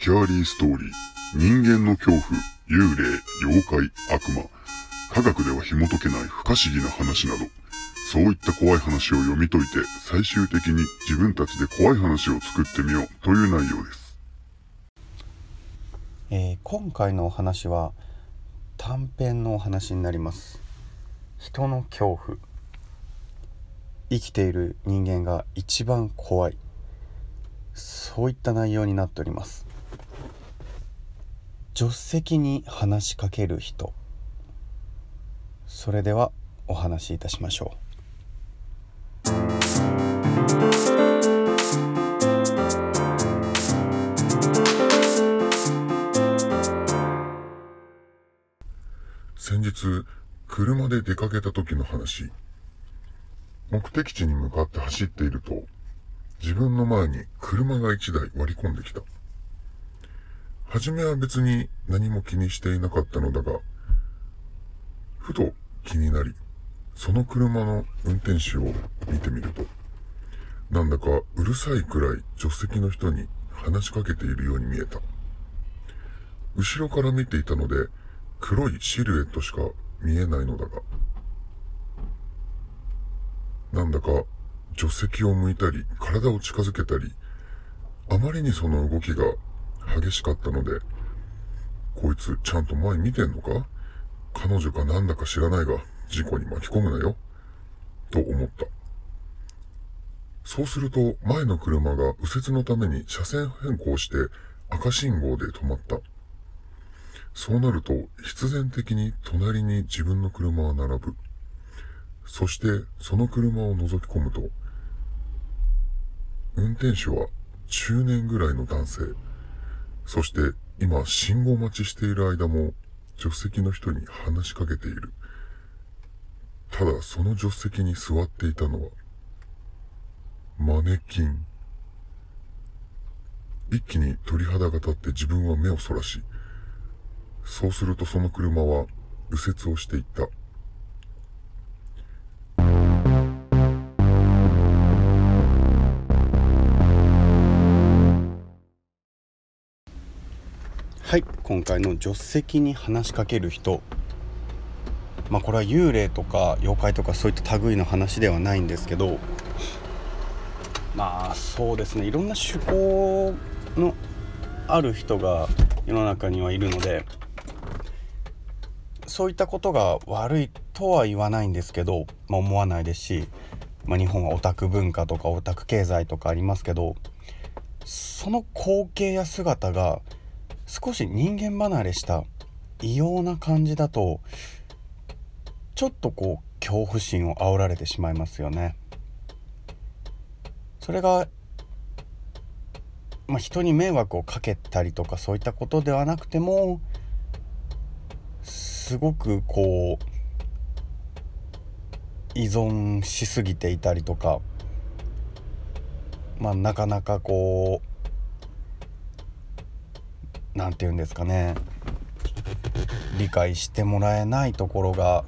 スキャーリーストーリー、人間の恐怖、幽霊、妖怪、悪魔、科学では紐解けない不可思議な話など、そういった怖い話を読み解いて、最終的に自分たちで怖い話を作ってみようという内容です。えー、今回のお話は短編のお話になります。人の恐怖。生きている人間が一番怖い。そういった内容になっております助手席に話しかける人。それではお話しいたしましょう。先日車で出かけた時の話。目的地に向かって走っていると自分の前に車が一台割り込んできた。はじめは別に何も気にしていなかったのだが、ふと気になり、その車の運転手を見てみると、なんだかうるさいくらい助手席の人に話しかけているように見えた。後ろから見ていたので、黒いシルエットしか見えないのだが、なんだか助手席を向いたり、体を近づけたり、あまりにその動きが激しかったので、こいつちゃんと前見てんのか？彼女かなんだか知らないが、事故に巻き込むなよ。と思った。そうすると、前の車が右折のために車線変更して赤信号で止まった。そうなると、必然的に隣に自分の車は並ぶ。そして、その車を覗き込むと、運転手は中年ぐらいの男性。そして今信号待ちしている間も助手席の人に話しかけている。ただその助手席に座っていたのはマネキン。一気に鳥肌が立って自分は目をそらし、そうするとその車は右折をしていった。はい今回の助手席に話しかける人。まあこれは幽霊とか妖怪とかそういった類の話ではないんですけど。まあそうですね。いろんな趣向のある人が世の中にはいるので。そういったことが悪いとは言わないんですけど、まあ、思わないですし、まあ、日本はオタク文化とかオタク経済とかありますけど。その光景や姿が少し人間離れした異様な感じだとちょっとこう恐怖心を煽られてしまいますよね。それが、まあ、人に迷惑をかけたりとかそういったことではなくてもすごくこう依存しすぎていたりとかまあなかなかこう何て言うんですかね理解してもらえないところが、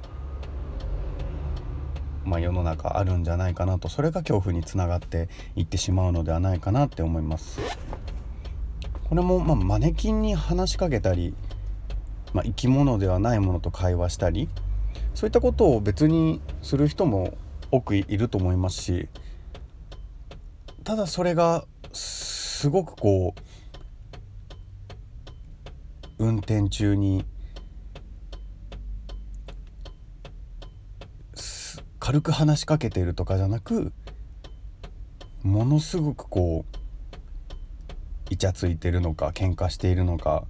まあ、世の中あるんじゃないかなとそれが恐怖につながっていってしまうのではないかなって思います。これも、まあ、マネキンに話しかけたり、まあ、生き物ではないものと会話したりそういったことを別にする人も多くいると思いますしただそれがすごくこう運転中に軽く話しかけてるとかじゃなくものすごくこうイチャついてるのか喧嘩しているのか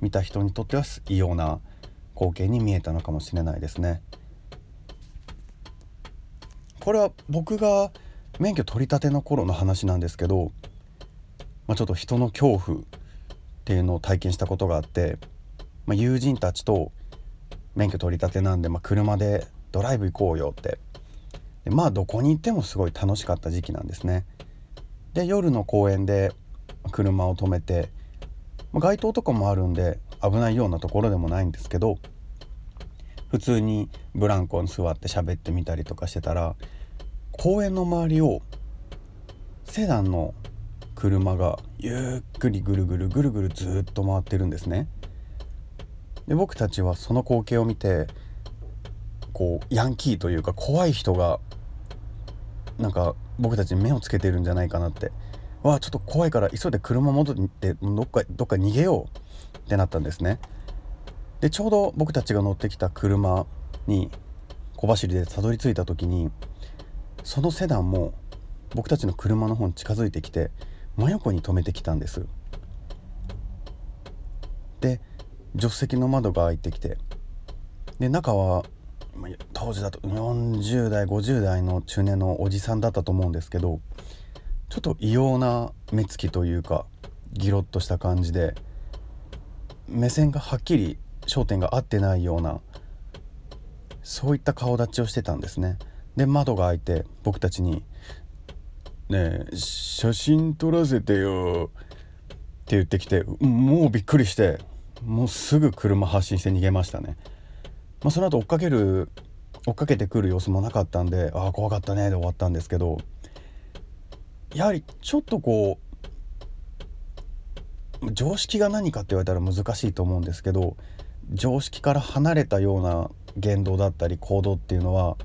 見た人にとっては異様な光景に見えたのかもしれないですね。これは僕が免許取り立ての頃の話なんですけど、まあ、ちょっと人の恐怖っていうのを体験したことがあって、まあ、友人たちと免許取り立てなんで、まあ、車でドライブ行こうよってでまあどこに行ってもすごい楽しかった時期なんですね。で夜の公園で車を止めて、まあ、街灯とかもあるんで危ないようなところでもないんですけど普通にブランコに座って喋ってみたりとかしてたら公園の周りをセダンの車がゆっくりぐるぐるぐるぐるずっと回ってるんですね。で僕たちはその光景を見てこうヤンキーというか怖い人がなんか僕たちに目をつけてるんじゃないかなって。わあちょっと怖いから急いで車戻ってどっかどっか逃げよう。ってなったんですね。でちょうど僕たちが乗ってきた車に小走りでたどり着いた時にそのセダンも僕たちの車の方に近づいてきて真横に止めてきたんです。で助手席の窓が開いてきてで中は当時だと40代50代の中年のおじさんだったと思うんですけどちょっと異様な目つきというかギロッとした感じで目線がはっきり焦点が合ってないようなそういった顔立ちをしてたんですね。で窓が開いて僕たちに「ねえ写真撮らせてよ」って言ってきてもうびっくりしてもうすぐ車発進して逃げましたね、まあ、その後追っかける追っかけてくる様子もなかったんでああ怖かったねで終わったんですけどやはりちょっとこう常識が何かって言われたら難しいと思うんですけど常識から離れたような言動だったり行動っていうのは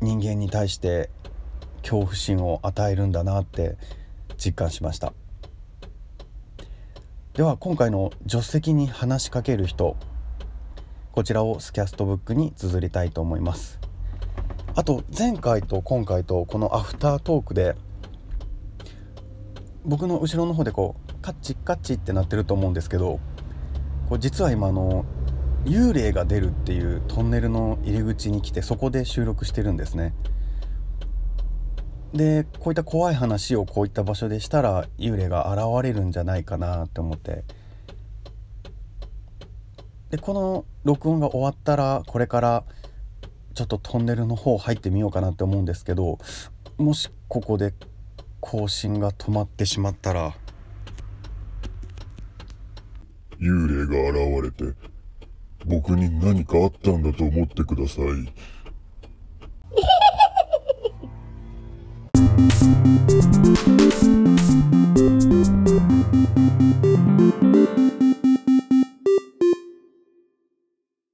人間に対して恐怖心を与えるんだなって実感しました。では今回の助手席に話しかける人こちらをスキャストブックに綴りたいと思います。あと前回と今回とこのアフタートークで僕の後ろの方でこうカッチカッチってなってると思うんですけどこう実は今あの幽霊が出るっていうトンネルの入り口に来てそこで収録してるんですね。でこういった怖い話をこういった場所でしたら幽霊が現れるんじゃないかなって思ってでこの録音が終わったらこれからちょっとトンネルの方入ってみようかなって思うんですけどもしここで更新が止まってしまったら幽霊が現れて、僕に何かあったんだと思ってください。